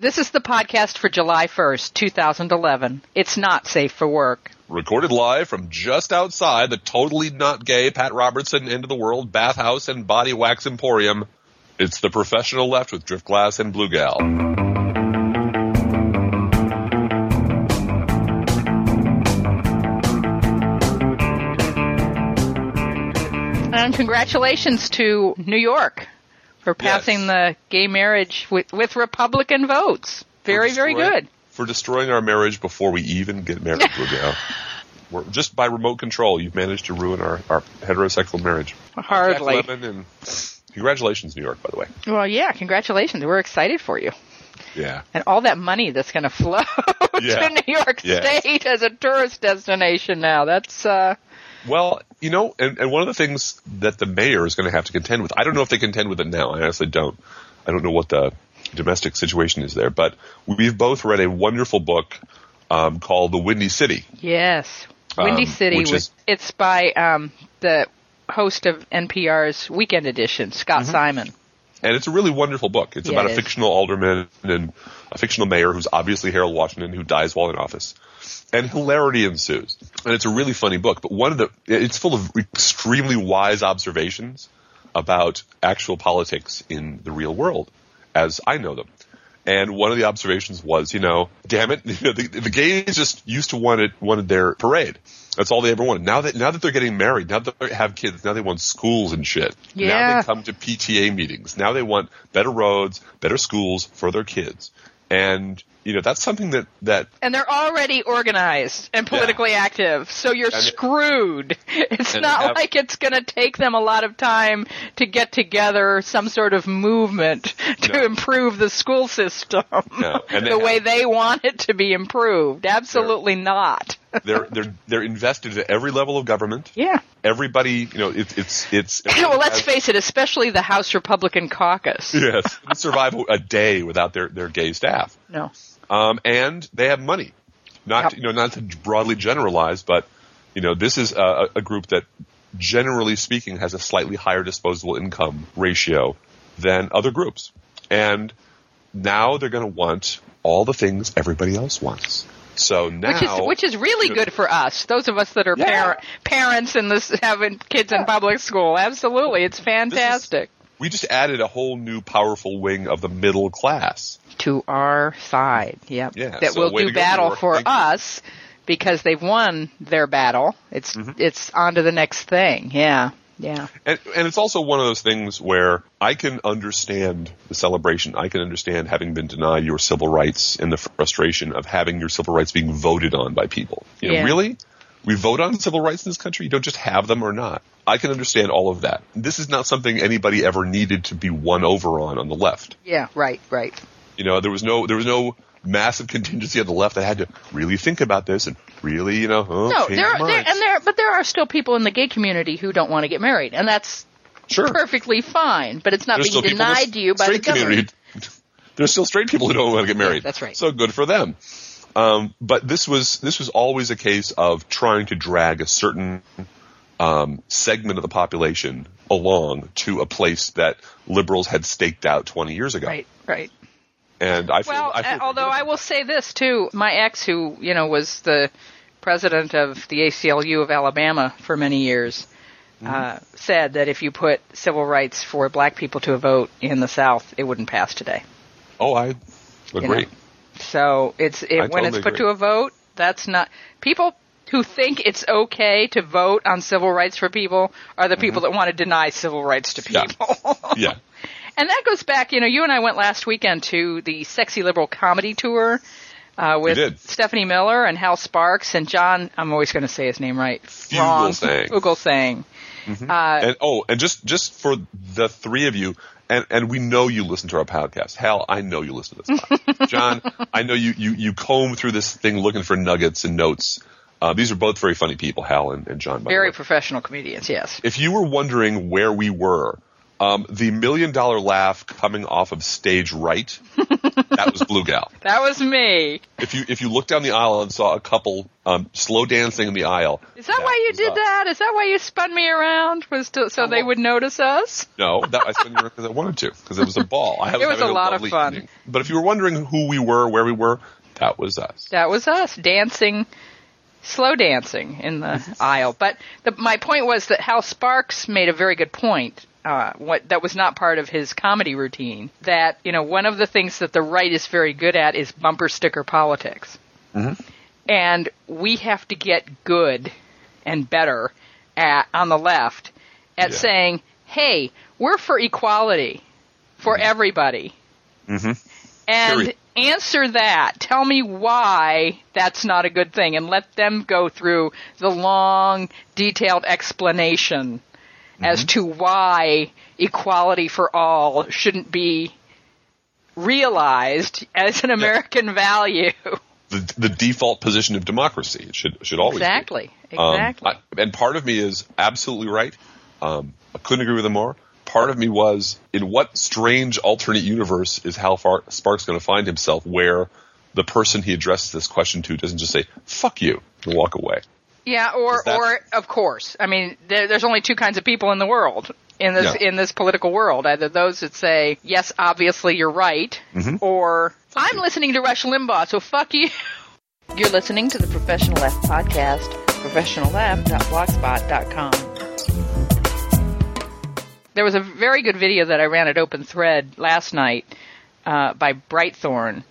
This is the podcast for July 1st, 2011. It's not safe for work. Recorded live from just outside the totally not gay Pat Robertson End of the World Bathhouse and Body Wax Emporium. It's the professional left with Driftglass and Blue Gal. And congratulations to New York for passing Yes. the gay marriage with, with Republican votes. Very, very good. For destroying our marriage before we even get married, Gal. We're, just by remote control, you've managed to ruin our, our heterosexual marriage. Hardly. Jack Lemmon and congratulations, New York, by the way. Well, yeah, congratulations. We're excited for you. Yeah. And all that money that's going to flow Yeah. to New York. State as a tourist destination now. That's, uh, Well, you know, and, and one of the things that the mayor is going to have to contend with, I don't know if they contend with it now. I honestly don't. I don't know what the domestic situation is there, but we've both read a wonderful book um, called The Windy City. yes. Windy Um, City. which with- is- it's by um, the host of NPR's Weekend Edition, Scott Mm-hmm. Simon. And it's a really wonderful book. It's Yeah, about it a fictional alderman and a fictional mayor who's obviously Harold Washington who dies while in office. And hilarity ensues. And it's a really funny book, but one of the, it's full of extremely wise observations about actual politics in the real world as I know them. And one of the observations was, you know, damn it, you know, the, the gays just used to want it, wanted their parade. That's all they ever wanted. Now that now that they're getting married, now that they have kids, now they want schools and shit. Yeah. Now they come to PTA meetings. Now they want better roads, better schools for their kids. And you know, that's something that that And they're already organized and politically active, so you're And screwed. It's not have- like it's going to take them a lot of time to get together some sort of movement to No. improve the school system No. The way they want it to be improved. Absolutely not. they're they're they're invested at every level of government. Yeah. Everybody, you know, it's it's it's. well, let's has- face it, especially the House Republican caucus. Yes, they survive a day without their their gay staff. No. Um, and they have money. Not Yep. to, you know not to broadly generalize, but you know this is a, a group that generally speaking has a slightly higher disposable income ratio than other groups, and now they're going to want all the things everybody else wants. So now, Which is which is really you know, good for us, those of us that are Yeah. par- parents and this having kids in public school. Absolutely, it's fantastic. We just added a whole new powerful wing of the middle class. to our side. Yep. Yeah, that so will do to go, New battle for Thank you. us because they've won their battle. It's Mm-hmm. it's on to the next thing. Yeah. Yeah. And, and it's also one of those things where I can understand the celebration. I can understand having been denied your civil rights and the frustration of having your civil rights being voted on by people. You know, Yeah. really? We vote on civil rights in this country? You don't just have them or not. I can understand all of that. This is not something anybody ever needed to be won over on on the left. Yeah. Right. Right. You know, there was no there was no massive contingency on the left that had to really think about this and really, you know, oh, No, there, there and there, but there are still people in the gay community who don't want to get married, and that's sure. perfectly fine. But it's not There's being still people in the denied to you by the community. government. There's still straight people who don't want to get married. that's right. So good for them. Um, but this was this was always a case of trying to drag a certain um, segment of the population along to a place that liberals had staked out 20 years ago. Right. Right. And I feel, Well, I feel although I will say this too, my ex, who you know was the president of the ACLU of Alabama for many years, Mm-hmm. uh, said that if you put civil rights for black people to a vote in the South, it wouldn't pass today. oh, I agree. know. So it's it, when it's put agree. to a vote, that's not people who think it's okay to vote on civil rights for people are the people that want to deny civil rights to Mm-hmm. Yeah. people. yeah. And that goes back, you know, you and I went last weekend to the Sexy Liberal Comedy Tour uh, with. Stephanie Miller and Hal Sparks and John. I'm always going to say his name right. Fugelsang. Fugelsang. Uh, And oh, and just just for the three of you, and and we know you listen to our podcast. Hal, I know you listen to this. podcast. John, I know you you you comb through this thing looking for nuggets and notes. Uh, these are both very funny people, Hal and, and John. Very professional comedians, yes. if you were wondering where we were Um, the million dollar laugh coming off of stage right, that was Blue Gal. That was me. If you if you looked down the aisle and saw a couple um, slow dancing in the aisle, Is that, why you did us. that? Is that why you spun me around? Was to, so they would notice us? No, that I spent because I wanted to because it was a ball. I It was a lot of fun. evening. But if you were wondering who we were, where we were, that was us. That was us dancing, slow dancing in the aisle. But the, my point was that Hal Sparks made a very good point. Uh, what that was not part of his comedy routine. That you know, one of the things that the right is very good at is bumper sticker politics, and we have to get good and better at on the left at Yeah. saying, "Hey, we're for equality for everybody." Mhm. And Period. answer that. Tell me why that's not a good thing, and let them go through the long, detailed explanation as to why equality for all shouldn't be realized as an American value. The, the default position of democracy. It should should always be. exactly. Um, Exactly. I- and part of me is absolutely right. Um, I couldn't agree with him more. Part of me was, in what strange alternate universe is Hal Far- Sparks going to find himself where the person he addresses this question to doesn't just say "fuck you" and walk away? Yeah, or that- or of course. I mean, there, there's only two kinds of people in the world in this Yeah. in this political world. Either those that say yes, obviously you're right, Mm-hmm. or I'm listening to Rush Limbaugh, so fuck you. You're listening to the Professional Left podcast, professionalleft.blogspot.com. There was a very good video that I ran at Open Thread last night uh, by Brightthorn.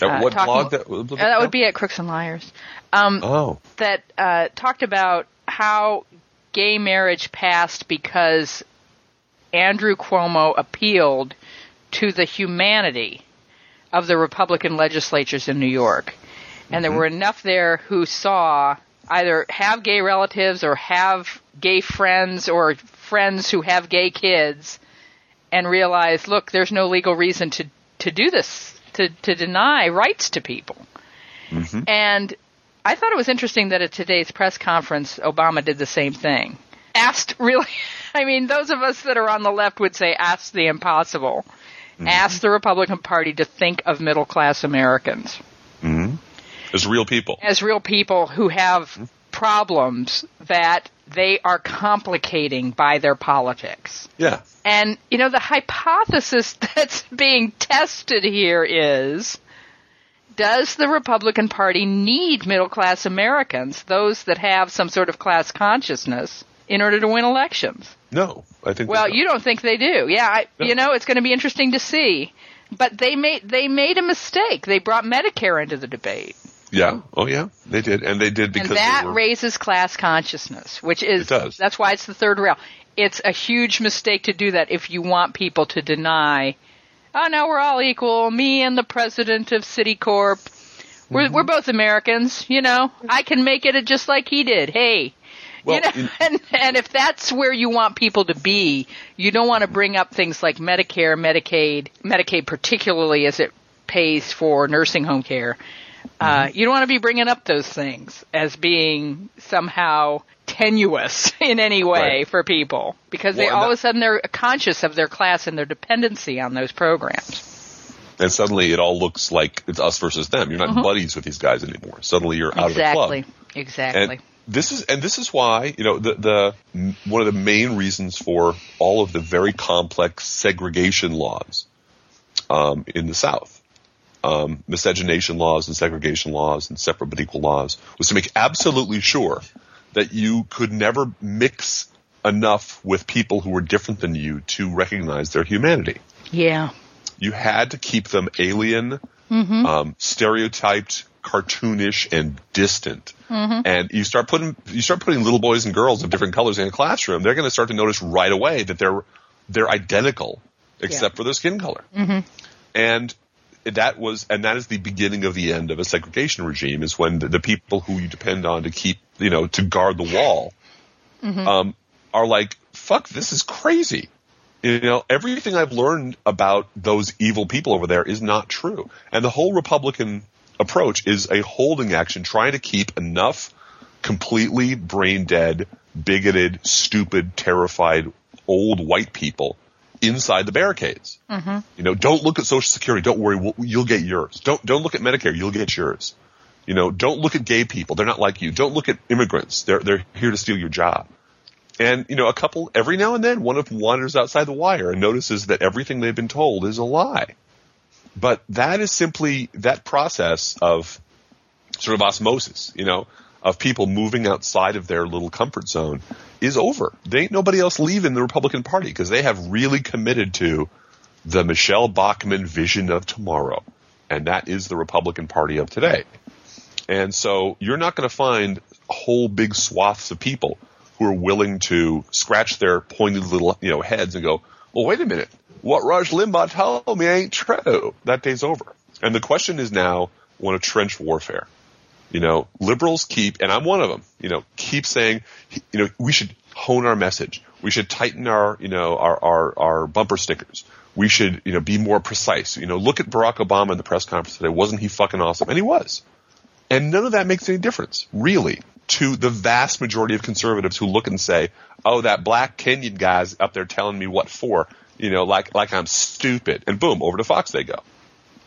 At uh, what talking- blog that? Uh, that would be at Crooks and Liars. Um, Oh, that uh, talked about how gay marriage passed because Andrew Cuomo appealed to the humanity of the Republican legislatures in New York. And there were enough there who saw either have gay relatives or have gay friends or friends who have gay kids and realized, look, there's no legal reason to, to do this, to, to deny rights to people. Mm-hmm. And I thought it was interesting that at today's press conference, Obama did the same thing. Asked really, I mean, those of us that are on the left would say, ask the impossible. Mm-hmm. Ask the Republican Party to think of middle class Americans mm-hmm. as real people. as real people who have problems that they are complicating by their politics. Yeah. And, you know, the hypothesis that's being tested here is does the Republican Party need middle class Americans, those that have some sort of class consciousness, in order to win elections? No, I think. Well, you don't think they do. Yeah, I, No. you know, it's going to be interesting to see. But they made they made a mistake. They brought Medicare into the debate. Yeah. Oh, yeah. They did, and they did because and that were, raises class consciousness, which is It does. that's why it's the third rail. It's a huge mistake to do that if you want people to deny, oh no, we're all equal. Me and the president of Citicorp, we're Mm-hmm. we're both Americans. You know, I can make it just like he did. Hey. Well, you know, in- and, and if that's where you want people to be, you don't want to bring up things like Medicare, Medicaid, Medicaid particularly as it pays for nursing home care. Uh, Mm-hmm. you don't want to be bringing up those things as being somehow tenuous in any way Right. for people because they Well, and all of a sudden they're conscious of their class and their dependency on those programs. and suddenly it all looks like it's us versus them. You're not buddies with these guys anymore. Suddenly you're out exactly. of the club. Exactly. And this is and this is why you know the the one of the main reasons for all of the very complex segregation laws um, in the South, um, miscegenation laws and segregation laws and separate but equal laws, was to make absolutely sure that you could never mix enough with people who were different than you to recognize their humanity yeah. you had to keep them alien, um, stereotyped, cartoonish, and distant. And you start putting you start putting little boys and girls of different colors in a classroom. They're going to start to notice right away that they're they're identical except Yeah. for their skin color. And that was and that is the beginning of the end of a segregation regime. Is when the, the people who you depend on to keep you know to guard the wall um, are like, fuck, this is crazy. You know, everything I've learned about those evil people over there is not true. And the whole Republican approach is a holding action trying to keep enough completely brain dead, bigoted, stupid, terrified old white people inside the barricades. Mm-hmm. You know, don't look at Social Security. Don't worry, we'll, you'll get yours. Don't don't look at Medicare. You'll get yours. You know, don't look at gay people. They're not like you. Don't look at immigrants. They're they're here to steal your job. And you know, a couple every now and then, one of them wanders outside the wire and notices that everything they've been told is a lie. But that is simply that process of sort of osmosis. You know, of people moving outside of their little comfort zone is over. There ain't nobody else leaving the Republican Party because they have really committed to the Michelle Bachmann vision of tomorrow. And that is the Republican Party of today. And so you're not going to find whole big swaths of people who are willing to scratch their pointed little, you know, heads and go, well, wait a minute. What Rush Limbaugh told me ain't true. That day's over. And the question is now one of trench warfare. You know, liberals keep, and I'm one of them, you know, keep saying, you know, we should hone our message. We should tighten our, you know, our, our, our bumper stickers. We should, you know, be more precise. You know, look at Barack Obama in the press conference today. Wasn't he fucking awesome? And he was. And none of that makes any difference, really, to the vast majority of conservatives who look and say, oh, that black Kenyan guy's up there telling me what for, you know, like, like I'm stupid. And boom, over to Fox they go.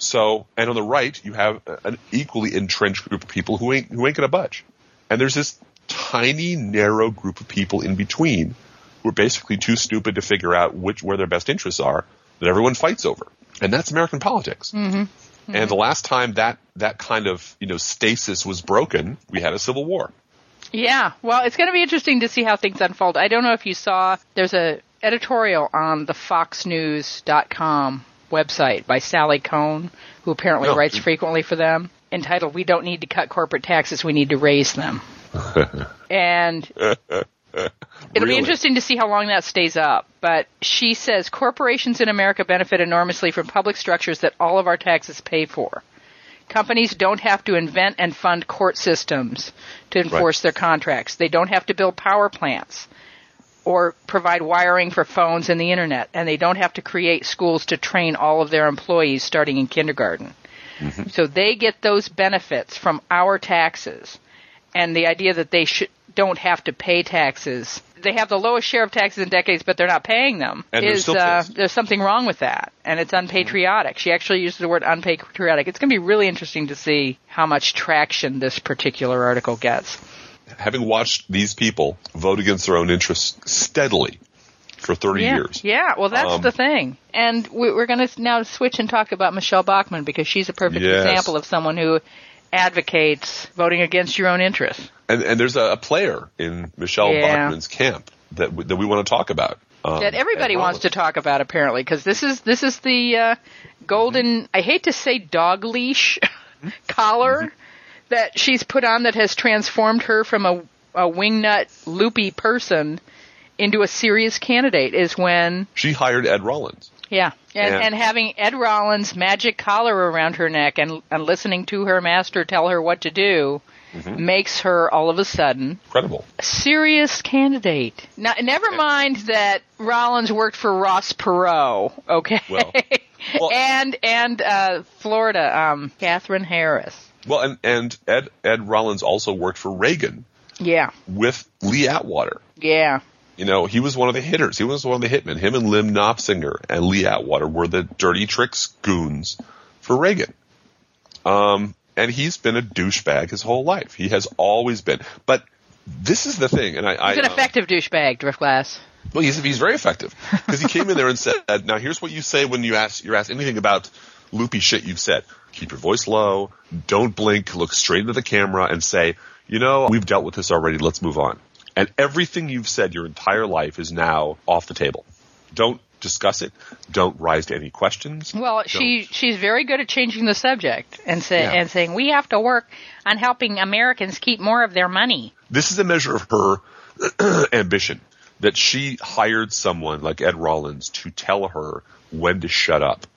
So, and on the right, you have an equally entrenched group of people who ain't who ain't gonna budge. And there's this tiny, narrow group of people in between who are basically too stupid to figure out which where their best interests are that everyone fights over. And that's American politics. Mm-hmm. Mm-hmm. And the last time that that kind of you know stasis was broken, we had a civil war. Yeah, well, it's going to be interesting to see how things unfold. I don't know if you saw. There's a editorial on the FoxNews.com website by Sally Kohn, who apparently No. writes frequently for them, entitled "We Don't Need to Cut Corporate Taxes; We Need to Raise Them." and It'll be interesting to see how long that stays up. But she says corporations in America benefit enormously from public structures that all of our taxes pay for. Companies don't have to invent and fund court systems to enforce their contracts. They don't have to build power plants or provide wiring for phones and the internet. And they don't have to create schools to train all of their employees starting in kindergarten. So they get those benefits from our taxes. And the idea that they should, don't have to pay taxes. They have the lowest share of taxes in decades, but they're not paying them. And is uh, there's something wrong with that, and it's unpatriotic. She actually used the word unpatriotic. It's going to be really interesting to see how much traction this particular article gets. Having watched these people vote against their own interests steadily for 30 yeah, years. yeah. Well, that's Um, the thing, and we, we're going to now switch and talk about Michelle Bachmann because she's a perfect Yes. example of someone who advocates voting against your own interests. And, and there's a, a player in Michelle Yeah. Bachmann's camp that, w- that we want to talk about. Um, that everybody wants to talk about apparently because this is this is the uh, golden I hate to say dog leash collar that she's put on that has transformed her from a, a wingnut loopy person into a serious candidate is when She hired Ed Rollins. yeah and, Yeah. and having Ed Rollins magic collar around her neck and and listening to her master tell her what to do makes her all of a sudden Incredible. serious candidate. Now, never mind that Rollins worked for Ross Perot, okay? Well, well- and and uh, Florida, um, Katherine Harris. Well, and, and Ed, Ed Rollins also worked for Reagan Yeah, with Lee Atwater. yeah, You know, he was one of the hitters. He was one of the hitmen. Him and Lyn Nofziger and Lee Atwater were the dirty tricks goons for Reagan. Um, and he's been a douchebag his whole life. He has always been. But this is the thing, and I, I an uh, effective douchebag, Driftglass. well, he's, he's very effective because he came in there and said, "Now here's what you say when you ask you're asked anything about loopy shit you've said. Keep your voice low, don't blink, look straight into the camera, and say, you know, we've dealt with this already. Let's move on." And everything you've said your entire life is now off the table. Don't discuss it. Don't rise to any questions. Well, she she's very good at changing the subject and say Yeah. and saying we have to work on helping Americans keep more of their money. this is a measure of her ambition that she hired someone like Ed Rollins to tell her when to shut up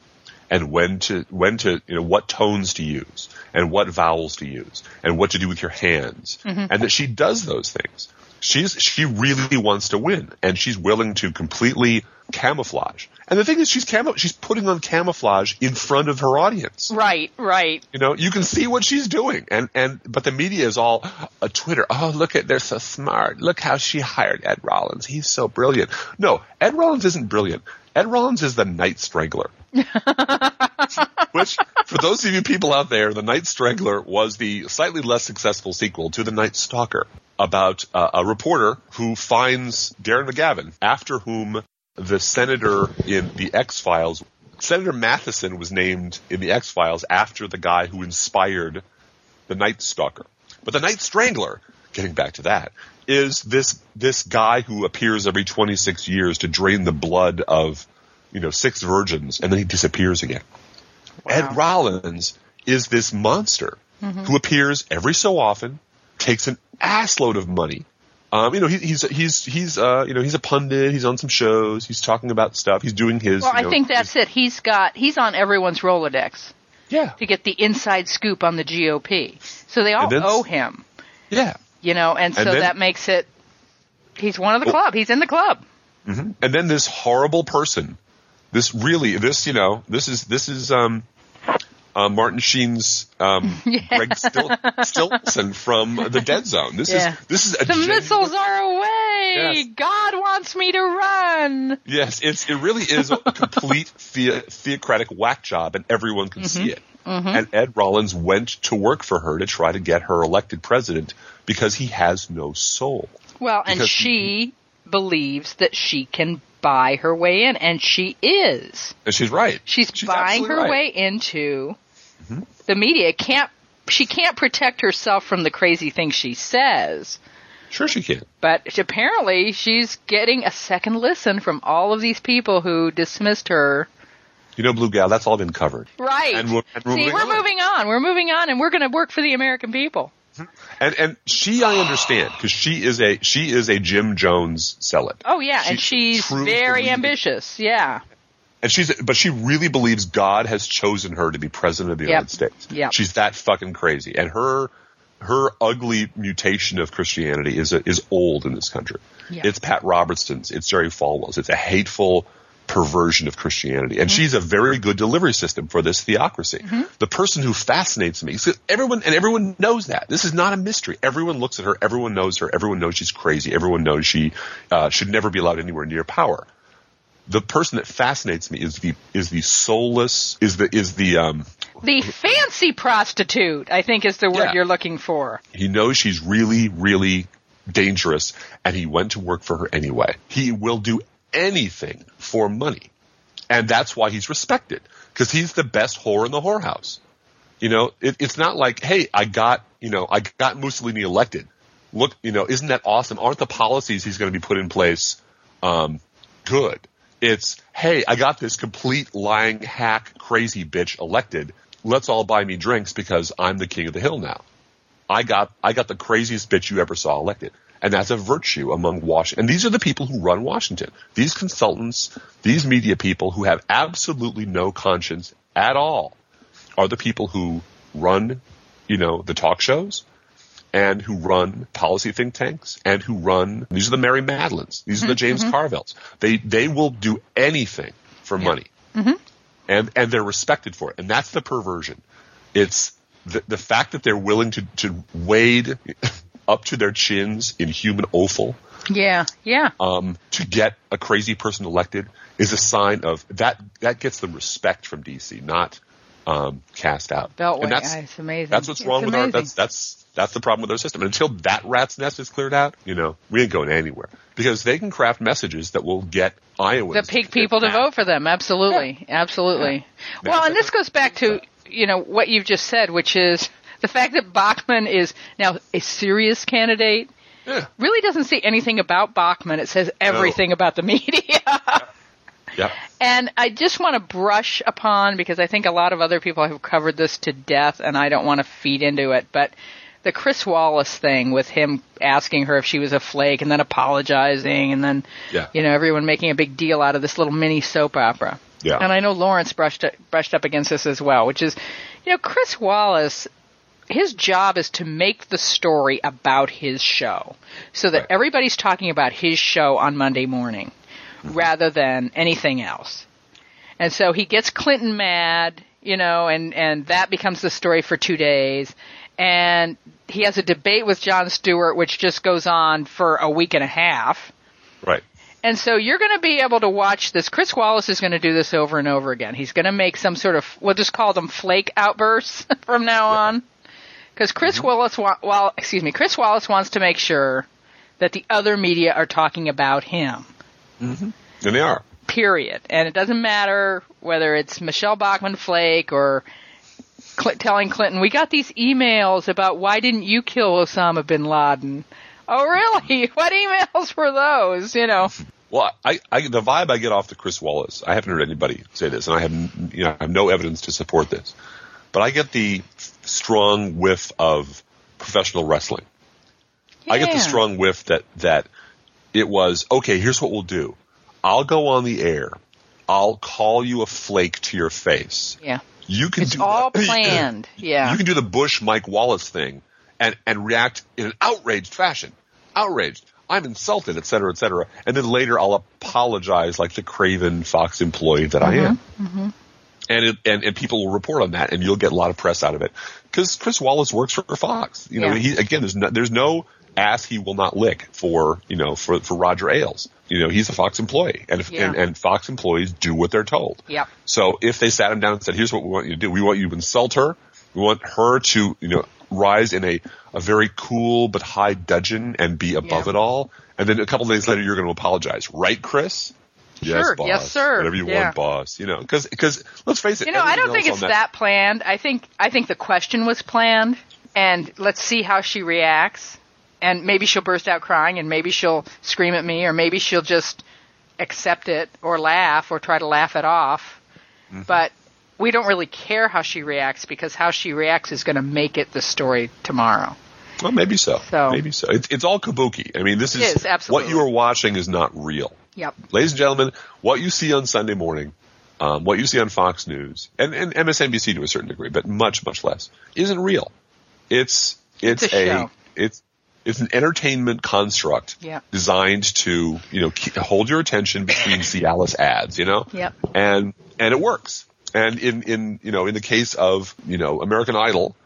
and when to when to you know what tones to use and what vowels to use and what to do with your hands mm-hmm. and that she does those things she's she really wants to win and she's willing to completely camouflage and the thing is she's camo- she's putting on camouflage in front of her audience Right, right. you know, you can see what she's doing, and and but the media is all a Twitter. Oh, look at they're so smart. Look how she hired Ed Rollins. He's so brilliant. No, Ed Rollins isn't brilliant. Ed Rollins is the Night Strangler. Which, for those of you people out there, the Night Strangler was the slightly less successful sequel to the Night Stalker about uh, a reporter who finds Darren McGavin, after whom the senator in the X Files, Senator Matheson was named in the X Files after the guy who inspired the Night Stalker. But the Night Strangler, getting back to that, is this this guy who appears every 26 years to drain the blood of, you know, six virgins, and then he disappears again. Wow. Ed Rollins is this monster who appears every so often, takes an assload of money. Um, you know, he, he's he's he's uh, you know he's a pundit. He's on some shows. He's talking about stuff. He's doing his. Well, you I think that's it. He's got he's on everyone's Rolodex yeah, to get the inside scoop on the GOP. So they all owe him, yeah. you know, and so And then- that makes it he's one of the club. He's in the club. And then this horrible person, this really, this, you know, this is, this is, um, uh, Martin Sheen's, um, Greg Stil- Stillson from the Dead Zone. This Yeah. is, this is a The genuine- missiles are away. Yes. God wants me to run. Yes, it's, it really is a complete the- theocratic whack job and everyone can see it. And Ed Rollins went to work for her to try to get her elected president because he has no soul. Well, and Because- she believes that she can buy her way in, and she is. She's right. She's, buying her right. Mm-hmm. way into the media. Can't she can't protect herself from the crazy things she says, Sure she can. but apparently she's getting a second listen from all of these people who dismissed her. You know, Blue Gal, that's all been covered. Right. And we're- and we're See, moving we're on. moving on. We're moving on, and we're going to work for the American people. And and she, I understand because she is a she is a Jim Jones zealot. Oh yeah, and she's very ambitious. Yeah. And she's but she really believes God has chosen her to be president of the Yep. United States. Yeah. She's that fucking crazy. And her her ugly mutation of Christianity is a, is old in this country. Yeah. It's Pat Robertson's. It's Jerry Falwell's. It's a hateful perversion of Christianity. And she's a very good delivery system for this theocracy. The person who fascinates me, everyone, and everyone knows that. This is not a mystery. Everyone looks at her. Everyone knows her. Everyone knows she's crazy. Everyone knows she uh, should never be allowed anywhere near power the person that fascinates me is the is the soulless is the is the um The fancy prostitute, I think, is the word Yeah. you're looking for. he knows she's really really dangerous and he went to work for her anyway he will do anything for money. And that's why he's respected because he's the best whore in the whorehouse. You know it, it's not like hey i got you know i got mussolini elected. Look you know isn't that awesome? Aren't the policies he's going to be put in place um, good? It's hey i got this complete lying hack crazy bitch elected. Let's all buy me drinks because i'm the king of the hill now. I got I got the craziest bitch you ever saw elected. And that's a virtue among Washington. And these are the people who run Washington. These consultants, these media people who have absolutely no conscience at all are the people who run, you know, the talk shows and who run policy think tanks and who run these are the Mary Matalins. These are the mm-hmm, James mm-hmm. Carvilles. They they will do anything for money. Mm-hmm. And and they're respected for it. And that's the perversion. It's the, the fact that they're willing to, to wade up to their chins in human offal Yeah, yeah. um, to get a crazy person elected is a sign of that that gets them respect from DC, not um, cast out. Beltway, and that's, it's amazing. that's what's It's wrong with our that's that's that's the problem with our system. And until that rat's nest is cleared out, you know, we ain't going anywhere because they can craft messages that will get Iowans the pig people to vote for them. Absolutely, absolutely. Well, and this goes back to you know what you've just said, which is the fact that Bachmann is now a serious candidate. Yeah. Really doesn't say anything about Bachmann. It says everything about the media. Yeah. And I just want to brush upon because I think a lot of other people have covered this to death, and I don't want to feed into it. But the Chris Wallace thing with him asking her if she was a flake and then apologizing, and then Yeah. you know everyone making a big deal out of this little mini soap opera. Yeah. And I know Lawrence brushed brushed up against this as well, which is, you know, Chris Wallace. His job is to make the story about his show, so that Right. everybody's talking about his show on Monday morning, mm-hmm. rather than anything else. And so he gets Clinton mad, you know, and and that becomes the story for two days. And he has a debate with Jon Stewart, which just goes on for a week and a half. Right. And so you're going to be able to watch this. Chris Wallace is going to do this over and over again. He's going to make some sort of, we'll just call them flake outbursts from now on. Because Chris Mm-hmm. Wallace, wa- well, excuse me, Chris Wallace wants to make sure that the other media are talking about him. And they are. Period. And it doesn't matter whether it's Michelle Bachmann Flake or Cl- telling Clinton, we got these emails about why didn't you kill Osama bin Laden? Oh, really? What emails were those? You know. Well, I, I, the vibe I get off the Chris Wallace, I haven't heard anybody say this, and I have, you know, I have no evidence to support this, but I get the strong whiff of professional wrestling. I get the strong whiff that that it was okay. Here's what we'll do. I'll go on the air. I'll call you a flake to your face. Yeah. You can It's do all the- planned. Yeah. You can do the Bush Mike Wallace thing and and react in an outraged fashion. Outraged. I'm insulted, et cetera, et cetera. And then later I'll apologize like the craven Fox employee that I am. Mm-hmm. And, it, and and people will report on that, and you'll get a lot of press out of it because Chris Wallace works for Fox. You know, Yeah. he again, there's no, there's no ass he will not lick for you know for for Roger Ailes. You know, he's a Fox employee, and if, Yeah. and, and Fox employees do what they're told. Yep. So if they sat him down and said, "Here's what we want you to do. We want you to insult her. We want her to, you know, rise in a a very cool but high dudgeon and be above Yeah. it all." And then a couple days later, you're going to apologize, right, Chris? Yes, Sure. boss. Yes, sir. Whatever you Yeah. want, boss. You know, because because let's face it. You know, I don't think it's on that planned. I think I think the question was planned, and let's see how she reacts. And maybe she'll burst out crying, and maybe she'll scream at me, or maybe she'll just accept it, or laugh, or try to laugh it off. Mm-hmm. But we don't really care how she reacts because how she reacts is going to make it the story tomorrow. Well, maybe so. So- Maybe so. It's, it's all kabuki. I mean, this It is, is, absolutely. what you are watching is not real. Yep. Ladies and gentlemen, what you see on Sunday morning, um, what you see on Fox News and, and MSNBC to a certain degree, but much much less, isn't real. It's it's, It's a show. it's it's an entertainment construct Yeah. designed to you know keep, hold your attention between Cialis ads. You know, Yep. and and it works. And in in you know in the case of you know American Idol,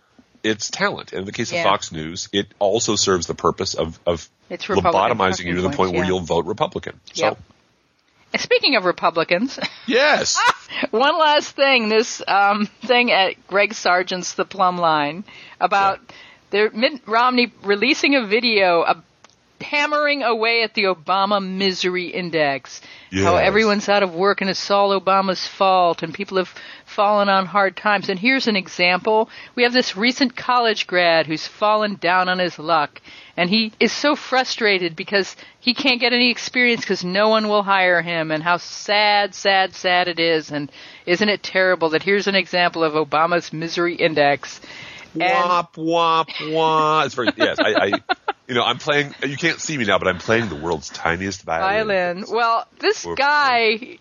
it's talent. And in the case Yeah. of Fox News, it also serves the purpose of of It's Republican lobotomizing you to the point where yeah. you'll vote Republican. So Yep. Speaking of Republicans, yes. One last thing, this um, thing at Greg Sargent's The Plum Line about their Mitt Romney releasing a video hammering away at the Obama misery index. How everyone's out of work and it's all Obama's fault and people have fallen on hard times. And here's an example. We have this recent college grad who's fallen down on his luck and he is so frustrated because he can't get any experience because no one will hire him and how sad, sad, sad it is. And isn't it terrible that here's an example of Obama's misery index. And Womp womp womp. It's very yes. I, I you know I'm playing. You can't see me now, but I'm playing the world's tiniest violin. violin. Well, this Or- guy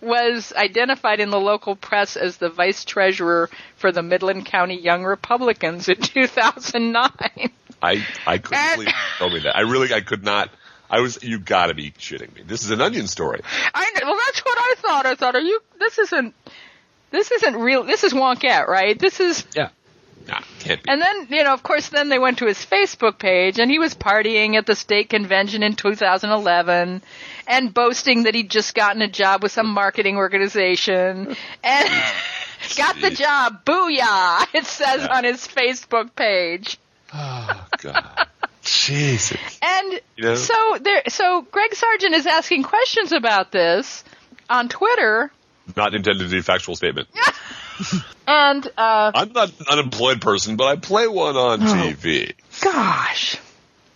was identified in the local press as the vice treasurer for the Midland County Young Republicans in 2009. I I couldn't And- believe you told me that. I really I could not. I was. You got to be shitting me. This is an onion story. I know, well, that's what I thought. I thought, are you? This isn't. This isn't real. This is Wonkette, right? This is. Yeah. Nah, can't be. And then, you know, of course, then they went to his Facebook page and he was partying at the state convention in 2011 and boasting that he'd just gotten a job with some marketing organization and got the job. Booyah! It says Yeah. on his Facebook page. oh God. Jesus. And You know? so there, so Greg Sargent is asking questions about this on Twitter Not intended to be a factual statement. and, uh, I'm not an unemployed person, but I play one on Oh. TV. gosh.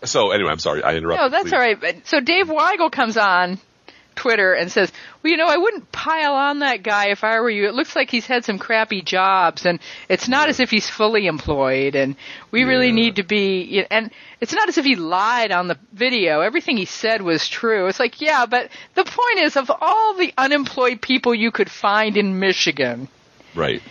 So anyway, I'm sorry I interrupted. No, that's Please. all right. So Dave Weigel comes on Twitter and says, "Well, you know, I wouldn't pile on that guy if I were you. It looks like he's had some crappy jobs, and it's not as if he's fully employed. And we really need to be. And it's not as if he lied on the video. Everything he said was true. It's like, yeah, but the point is, of all the unemployed people you could find in Michigan." Right.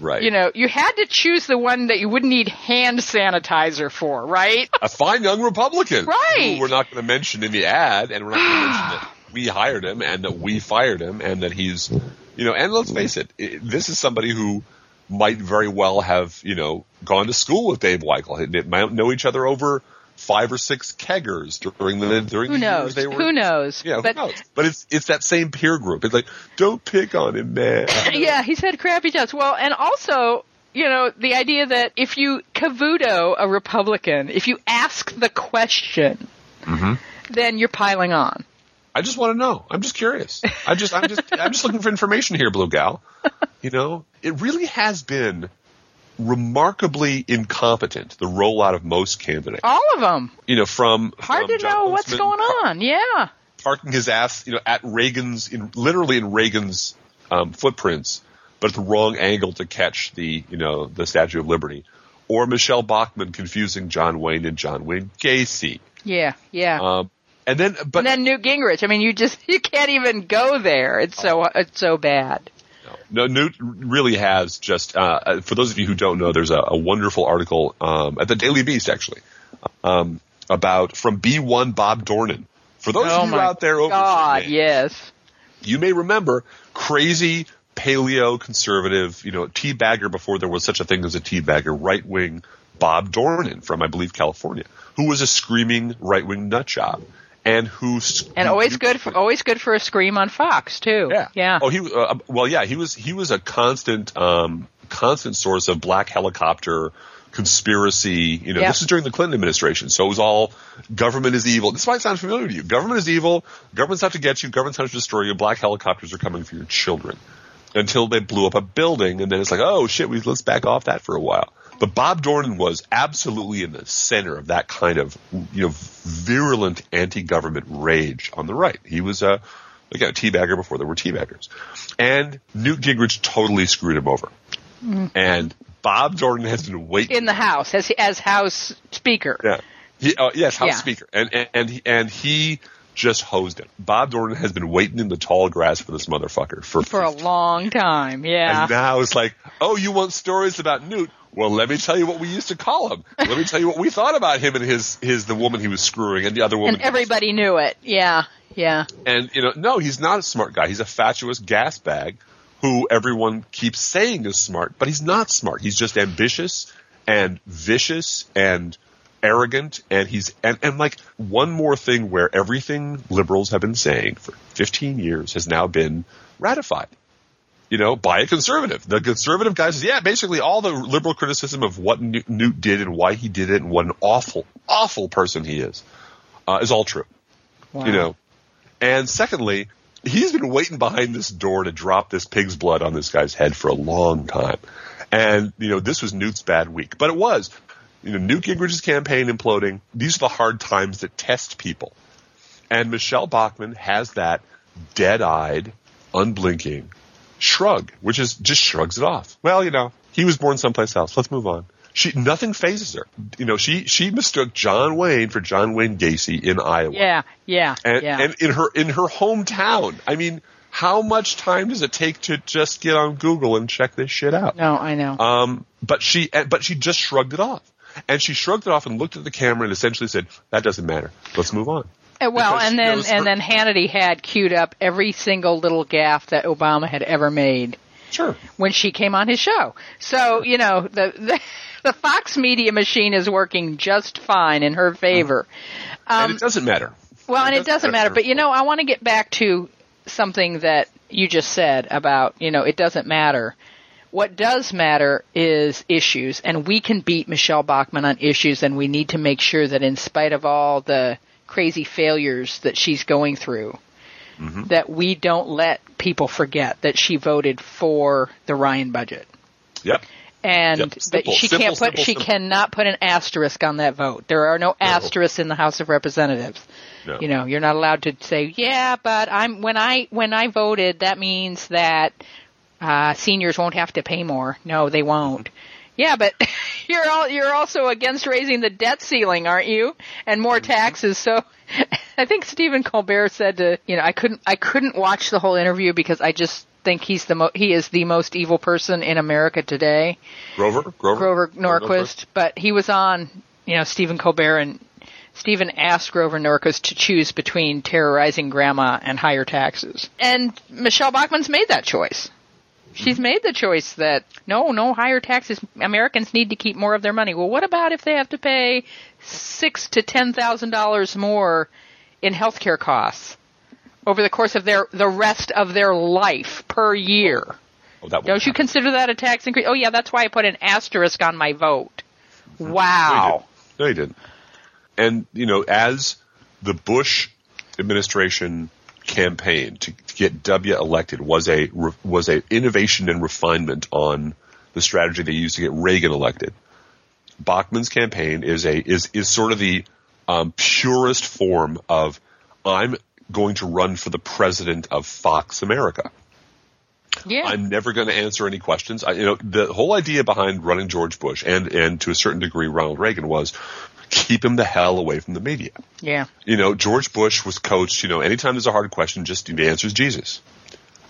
Right. You know, you had to choose the one that you wouldn't need hand sanitizer for, right? a fine young Republican. Right. Who we're not going to mention in the ad, and we're not going to mention that we hired him and that we fired him and that he's, you know, and let's face it, i this is somebody who might very well have, you know, gone to school with Dave Weigel. They might know each other over five or six keggers during the during Who the knows? years they were. Who knows? Yeah, But- who knows? But it's it's that same peer group. It's like, don't pick on him, man. yeah, he's had crappy jobs. Well, and also, you know, the idea that if you cavuto a Republican, if you ask the question, mm-hmm. then you're piling on. I just want to know. I'm just curious. I just I'm just I'm just looking for information here, Blue Gal. You know, it really has been remarkably incompetent the rollout of most candidates. All of them. You know, from Hard from to John know what's going on. Yeah. parking his ass, you know, at Reagan's, in literally in Reagan's um, footprints, but at the wrong angle to catch the, you know, the Statue of Liberty, or Michelle Bachmann confusing John Wayne and John Wayne Gacy. Yeah. Yeah. Um, and then, but and then Newt Gingrich. I mean, you just you can't even go there. It's so it's so bad. No, Newt really has just. Uh, for those of you who don't know, there's a, a wonderful article um, at the Daily Beast actually um, about from B1 Bob Dornan. For those oh of you out there, over God, yes. you may remember crazy paleo conservative, you know, teabagger before there was such a thing as a teabagger, right wing Bob Dornan from I believe California, who was a screaming right wing nut job, and who And always good for always good for a scream on Fox too. yeah. Yeah. Oh, he uh, well, yeah, he was he was a constant um, constant source of black helicopter conspiracy. You know, Yeah. this is during the Clinton administration, so it was all government is evil. This might sound familiar to you. Government is evil. Government's out to get you. Government's out to destroy you. Black helicopters are coming for your children. Until they blew up a building, and then it's like, oh shit, we let's back off that for a while. But Bob Dornan was absolutely in the center of that kind of, you know, virulent anti-government rage on the right. He was a, again, a teabagger before there were teabaggers. And Newt Gingrich totally screwed him over. And Bob Dornan has been waiting. In the House as as House Speaker. yeah. He, uh, yes, House Yeah. Speaker. And, and, and, he, and he just hosed it. Bob Dornan has been waiting in the tall grass for this motherfucker for, For a long time, yeah. and now it's like, oh, you want stories about Newt? Well, let me tell you what we used to call him. Let me tell you what we thought about him and his, his, the woman he was screwing and the other woman. and everybody knew it. Yeah, yeah. And, you know, no, he's not a smart guy. He's a fatuous gas bag who everyone keeps saying is smart, but he's not smart. He's just ambitious and vicious and arrogant and he's, and, and like one more thing where everything liberals have been saying for 15 years has now been ratified. You know, by a conservative. The conservative guy says, yeah, basically all the liberal criticism of what Newt did and why he did it and what an awful, awful person he is, uh, is all true Wow. you know. And secondly, he's been waiting behind this door to drop this pig's blood on this guy's head for a long time. And, you know, this was Newt's bad week. But it was. You know, Newt Gingrich's campaign imploding. These are the hard times that test people. And Michelle Bachmann has that dead-eyed, unblinking shrug, which is just shrugs it off. Well, you know, he was born someplace else. Let's move on. She nothing phases her. You know, she she mistook John Wayne for John Wayne Gacy in Iowa. Yeah, yeah, And, yeah. and in her in her hometown. I mean, how much time does it take to just get on Google and check this shit out? no, I know. Um, but she but she just shrugged it off. And she shrugged it off and looked at the camera and essentially said, "That doesn't matter. Let's move on." Uh, well, and then and her- then Hannity had queued up every single little gaffe that Obama had ever made Sure. when she came on his show. So you know the the, the Fox media machine is working just fine in her favor. and it doesn't matter. Well, and it doesn't matter. But you know. know, I want to get back to something that you just said about you know it doesn't matter. What does matter is issues, and we can beat Michelle Bachmann on issues, and we need to make sure that in spite of all the crazy failures that she's going through, that we don't let people forget that she voted for the Ryan budget. Yep. And Yep. that Simple, she simple, can't put simple, she cannot put an asterisk on that vote. There are no asterisks in the House of Representatives. No. You know, you're not allowed to say, "Yeah, but I'm when I when I voted, that means that uh, seniors won't have to pay more." No, they won't. Yeah, but you're all you're also against raising the debt ceiling, aren't you? And more mm-hmm. taxes. So I think Stephen Colbert said to you know I couldn't I couldn't watch the whole interview because I just think he's the mo- he is the most evil person in America today. Grover. Grover. Grover Norquist, but he was on, you know, Stephen Colbert and Stephen asked Grover Norquist to choose between terrorizing grandma and higher taxes. And Michelle Bachmann's made that choice. She's made the choice that no, no higher taxes. Americans need to keep more of their money. Well, what about if they have to pay six to ten thousand dollars more in healthcare costs over the course of their the rest of their life per year? Oh, oh that Don't you consider that a tax increase? Oh yeah, that's why I put an asterisk on my vote. Wow. No, you didn't. And you know, as the Bush administration campaign to, to get W elected was a re- was a innovation and refinement on the strategy they used to get Reagan elected. Bachmann's campaign is a is is sort of the um, purest form of I'm going to run for the president of Fox America. Yeah. I'm never going to answer any questions. I, you know, the whole idea behind running George Bush and and to a certain degree Ronald Reagan was keep him the hell away from the media. yeah. You know, George Bush was coached. You know, anytime there's a hard question, just the answer is Jesus.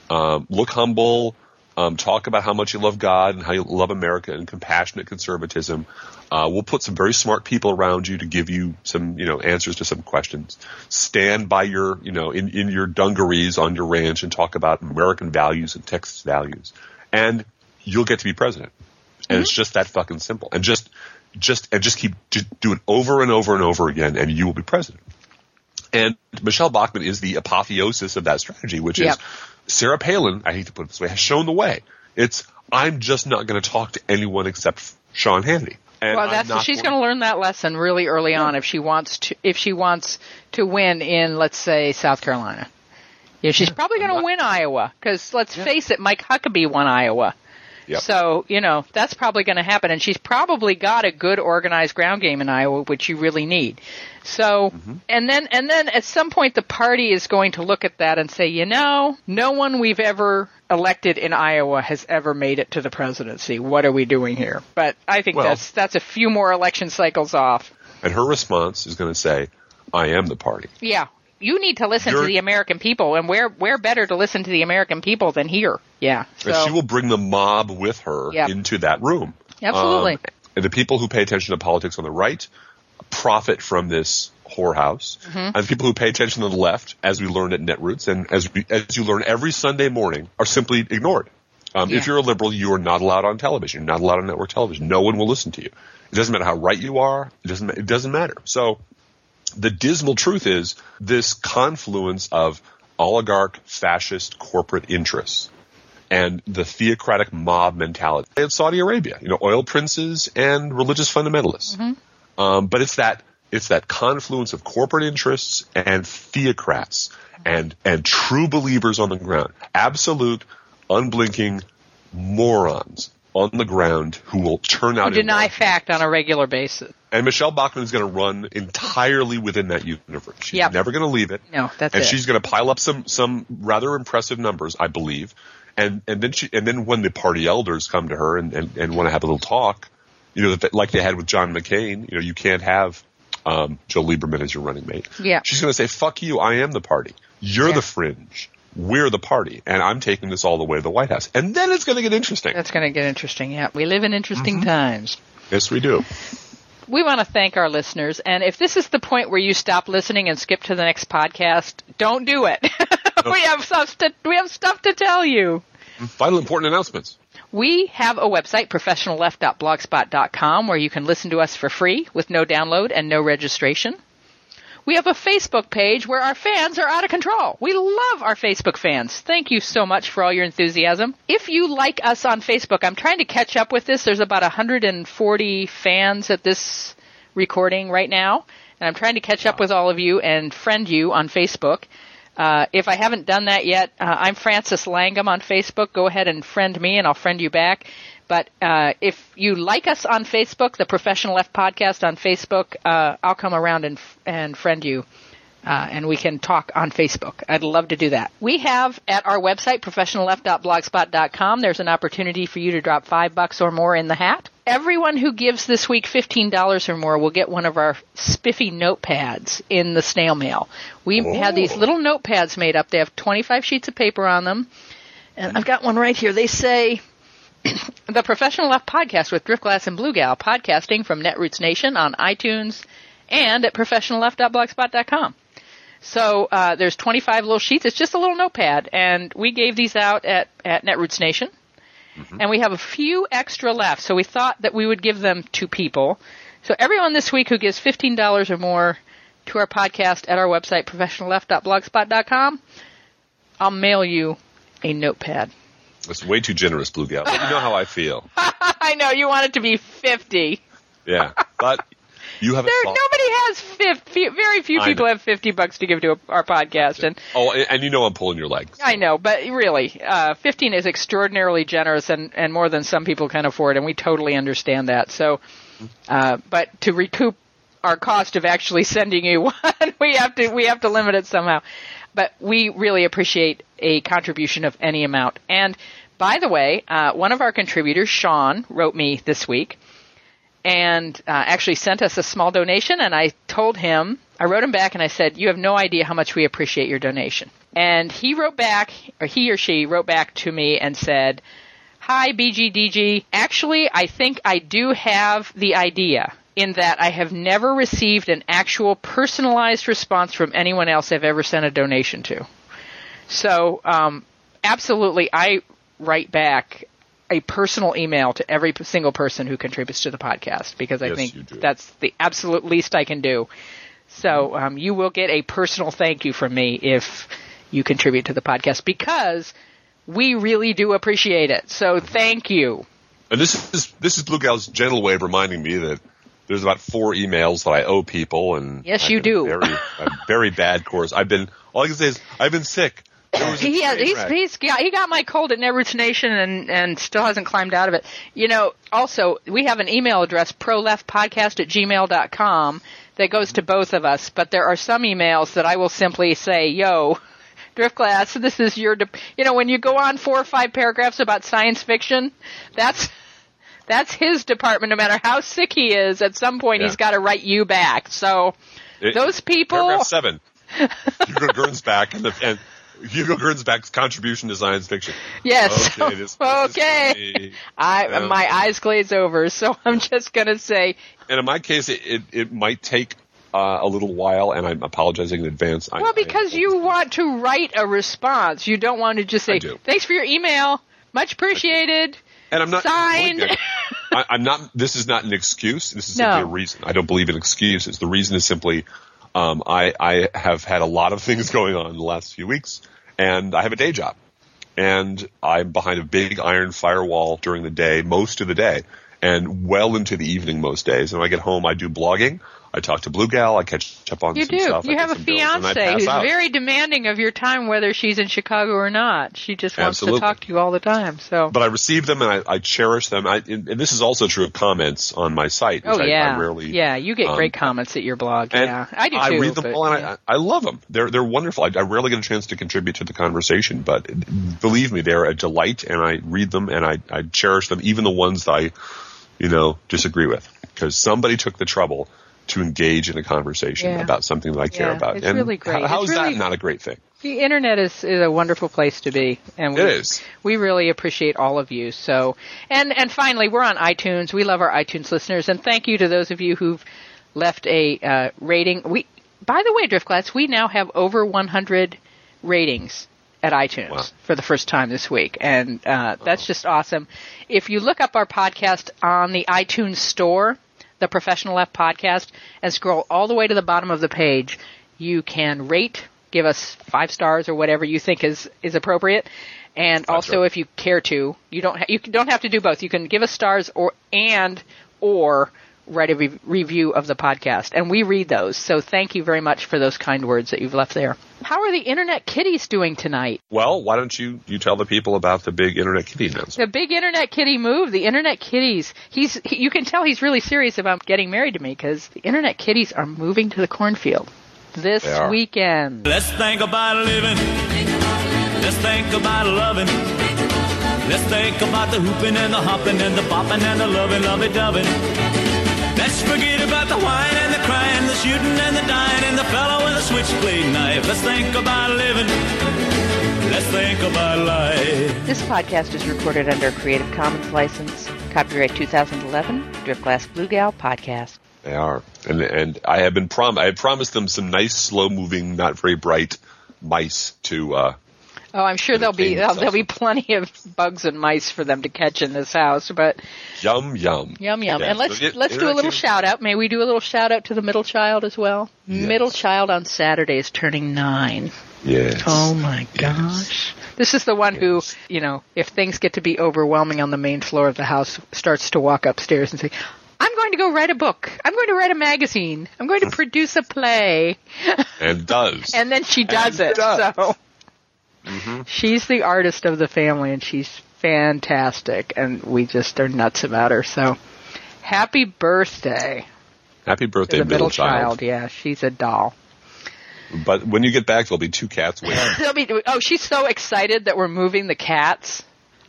Um, look humble. Um, talk about how much you love God and how you love America and compassionate conservatism. Uh, we'll put some very smart people around you to give you some, you know, answers to some questions. Stand by your, you know, in, in your dungarees on your ranch and talk about American values and Texas values. And you'll get to be president. And it's just that fucking simple. And just, just, and just keep just do it over and over and over again and you will be president. And Michele Bachmann is the apotheosis of that strategy, which Yep. is Sarah Palin, I hate to put it this way, has shown the way. It's, I'm just not going to talk to anyone except Sean Hannity. And Well, that's she's going to learn that lesson really early on if she wants to if she wants to win in let's say South Carolina. Yeah, she's probably going to win Iowa because let's face it, Mike Huckabee won Iowa. Yep. So you know that's probably going to happen, and she's probably got a good organized ground game in Iowa, which you really need. So, Mm-hmm. and then and then at some point the party is going to look at that and say, you know, no one we've ever elected in Iowa has ever made it to the presidency. What are we doing here? But I think Well- that's that's a few more election cycles off. And her response is going to say, I am the party. Yeah. You need to listen to You're- the American people, and where where better to listen to the American people than here? Yeah. So she will bring the mob with her Yep. into that room. Absolutely. Um, and the people who pay attention to politics on the right profit from this whorehouse. Mm-hmm. And the people who pay attention to the left, as we learned at Netroots, and as we, as you learn every Sunday morning, are simply ignored. Um, If you're a liberal, you are not allowed on television. You're not allowed on network television. No one will listen to you. It doesn't matter how right you are. It doesn't. It doesn't matter. So the dismal truth is this confluence of oligarch, fascist, corporate interests and the theocratic mob mentality in Saudi Arabia. You know, oil princes and religious fundamentalists. Um, but it's that it's that confluence of corporate interests and theocrats and and true believers on the ground, absolute, unblinking morons on the ground who will turn out who deny fact on a regular basis. And Michele Bachmann is going to run entirely within that universe. She's Yep. never going to leave it. No, that's and it. she's going to pile up some some rather impressive numbers, I believe. And and then she and then when the party elders come to her and and, and want to have a little talk, you know, like they had with John McCain, you know, you can't have um, Joe Lieberman as your running mate. Yeah. She's going to say, "Fuck you! I am the party. You're Yeah. the fringe. We're the party, and I'm taking this all the way to the White House." And then it's going to get interesting. That's going to get interesting. Yeah, we live in interesting Mm-hmm. times. yes, we do. We want to thank our listeners, and if this is the point where you stop listening and skip to the next podcast, don't do it. we have stuff to we have stuff to tell you. Final important announcements. We have a website, professionalleft.blogspot.com, where you can listen to us for free with no download and no registration. We have a Facebook page where our fans are out of control. We love our Facebook fans. Thank you so much for all your enthusiasm. If you like us on Facebook, I'm trying to catch up with this. There's about 140 fans at this recording right now, and I'm trying to catch up with all of you and friend you on Facebook. Uh, if I haven't done that yet, uh, I'm Francis Langham on Facebook. Go ahead and friend me, and I'll friend you back. But uh, if you like us on Facebook, the Professional Left Podcast on Facebook, uh, I'll come around and and friend you, uh, and we can talk on Facebook. I'd love to do that. We have at our website, professionalleft.blogspot.com, there's an opportunity for you to drop five bucks or more in the hat. Everyone who gives this week $15 or more will get one of our spiffy notepads in the snail mail. We have these little notepads made up. They have 25 sheets of paper on them. And I've got one right here. They say, the Professional Left Podcast with Driftglass and Blue Gal, podcasting from Netroots Nation on iTunes and at professionalleft.blogspot.com. So uh, there's 25 little sheets. It's just a little notepad, and we gave these out at at Netroots Nation. and we have a few extra left. So we thought that we would give them to people. So everyone this week who gives fifteen dollars or more to our podcast at our website professionalleft.blogspot.com, I'll mail you a notepad. That's way too generous, Blue Gal. But you know how I feel. I know you want it to be fifty. Yeah, but you have There, nobody has fifty. Very few people have fifty bucks to give to a, our podcast, and Oh, and, and you know I'm pulling your leg. I know, but really, uh, 15 is extraordinarily generous and, and more than some people can afford, and we totally understand that. So, uh, but to recoup our cost of actually sending you one, we have to we have to limit it somehow. But we really appreciate a contribution of any amount. And by the way, uh, one of our contributors, Sean, wrote me this week and uh, actually sent us a small donation. And I told him, I wrote him back and I said, "You have no idea how much we appreciate your donation." And he wrote back, or he or she wrote back to me and said, "Hi BGDG. Actually, I think I do have the idea." In that I have never received an actual personalized response from anyone else I've ever sent a donation to. So, um, absolutely, I write back a personal email to every single person who contributes to the podcast because I Yes, think that's the absolute least I can do. So um, you will get a personal thank you from me if you contribute to the podcast because we really do appreciate it. So thank you. And this is this is Blue Gal's gentle way of reminding me that there's about four emails that I owe people, and Yes, I've you do. Very, a very bad course. I've been. All I can say is I've been sick. He has, he's, wreck. he's got, he got my cold at Netroots Nation and, and still hasn't climbed out of it. You know, also, we have an email address, proleftpodcast at gmail.com, that goes to both of us, but there are some emails that I will simply say, yo, Driftglass, this is your, de- you know, when you go on four or five paragraphs about science fiction, that's, that's his department, no matter how sick he is, at some point Yeah. he's got to write you back. So, It- those people, Paragraph seven. Hugo Gernsback and the and Hugo Gernsback's contribution to science fiction. yes. Okay, this, okay. This. I Yeah. my eyes glaze over, so I'm just gonna say and in my case, it it, it might take uh, a little while, and I'm apologizing in advance. I- well because I- you want to write a response. You don't want to just say do. thanks for your email, much appreciated. And I'm not signed. I, I'm not. This is not an excuse. This is No. simply a reason. I don't believe in excuses. The reason is simply um, I I have had a lot of things going on in the last few weeks, and I have a day job, and I'm behind a big iron firewall during the day, most of the day, and well into the evening most days. And when I get home, I do blogging. I talk to Blue Gal. I catch up on You some do. stuff. You have a some bills, and I fiance who's out. very demanding of your time, whether she's in Chicago or not. She just wants Absolutely. to talk to you all the time. So, but I receive them and I, I cherish them. I, and, this is also true of comments on my site. Oh yeah, I rarely, yeah, you get um, great comments at your blog. Yeah, I do too. I read them but, all, and yeah. I, I love them. They're they're wonderful. I, I rarely get a chance to contribute to the conversation, but believe me, they're a delight, and I read them and I, I cherish them, even the ones that I, you know, disagree with, because somebody took the trouble to engage in a conversation Yeah. about something that I care Yeah, about. it's and really great. How, how is really- that not a great thing? The internet is, is a wonderful place to be, and we, It is. we really appreciate all of you. So, and and finally, we're on iTunes. We love our iTunes listeners, and thank you to those of you who've left a uh, rating. We, by the way, Driftglass, we now have over 100 ratings at iTunes Wow. for the first time this week, and uh, that's just awesome. If you look up our podcast on the iTunes Store, the Professional Left podcast, and scroll all the way to the bottom of the page, you can rate, give us five stars or whatever you think is is appropriate. And also, if you care to, you don't ha- you don't have to do both. You can give us stars or and or write a re- review of the podcast, and we read those. So thank you very much for those kind words that you've left there. How are the internet kitties doing tonight? Well, why don't you you tell the people about the big internet kitty announcement? The big internet kitty move. The internet kitties. He's. He, you can tell he's really serious about getting married to me because the internet kitties are moving to the cornfield this weekend. Let's think about living. Let's think about loving. Let's think about the hooping and the hopping and the bopping and the loving, lovey doving. Let's forget about the whine and the crying, the shooting and the dying, and the fellow with a switchblade knife. Let's think about living. Let's think about life. This podcast is recorded under a Creative Commons license. Copyright 2011. Driftglass Blue Gal Podcast. They are, and and I have been prom I had promised them some nice, slow moving, not very bright mice to uh, Oh, I'm sure there'll be there'll, there'll be plenty of bugs and mice for them to catch in this house. But Yum yum. yum yum. Yeah, and let's let's do a little shout out. May we do a little shout out to the middle child as well? Yes. Middle child on Saturday is turning nine. Yes. Oh my gosh. This is the one who, you know, if things get to be overwhelming on the main floor of the house, starts to walk upstairs and say, I'm going to go write a book. I'm going to write a magazine. I'm going to produce a play. And does. And then she does And it. does. So Mhm. she's the artist of the family and she's fantastic and we just are nuts about her. So happy birthday Happy birthday, the middle child. child. Yeah, she's a doll. But when you get back, there'll be two cats waiting. Oh, she's so excited that we're moving the cats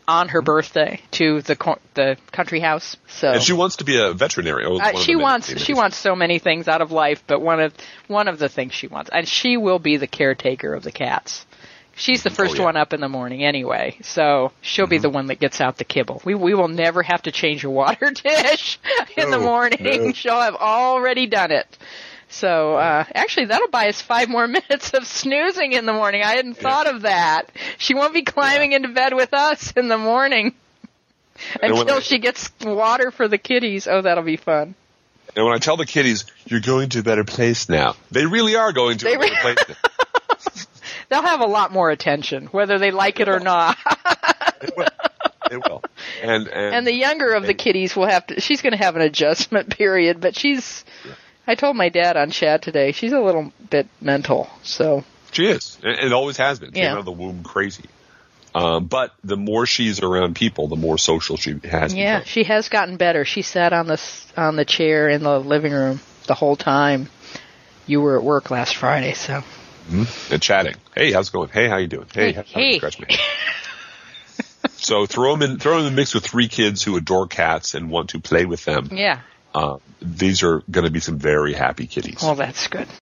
on her birthday to the co- the country house. So and she wants to be a veterinarian. Uh, she the many wants she wants so many things out of life, but one of one of the things she wants, and she will be the caretaker of the cats. She's the first Oh, yeah. Mm-hmm. one up in the morning anyway, so she'll be the one that gets out the kibble. We we will never have to change a water dish in the morning. no. She'll have already done it. So uh, actually, that'll buy us five more minutes of snoozing in the morning. I hadn't thought of that. She won't be climbing into bed with us in the morning until I- she gets water for the kitties. Oh, that'll be fun. And when I tell the kitties, you're going to a better place now, they really are going to They a better re- place. They'll have a lot more attention, whether they like it or not. They will. They will. And, and, and the younger of the and- kitties will have to. She's going to have an adjustment period, but she's. I told my dad on chat today. She's a little bit mental, so She is. It, it always has been. Came Yeah. out of the womb crazy. Um, but the more she's around people, the more social she has yeah, become. she has gotten better. She sat on the on the chair in the living room the whole time. You were at work last Friday, so And chatting. Hey, how's it going? Hey, how you doing? Hey, Hey, scratch me. so throw them in, throw them in the mix with three kids who adore cats and want to play with them. yeah. Uh, these are going to be some very happy kitties. Well, that's good.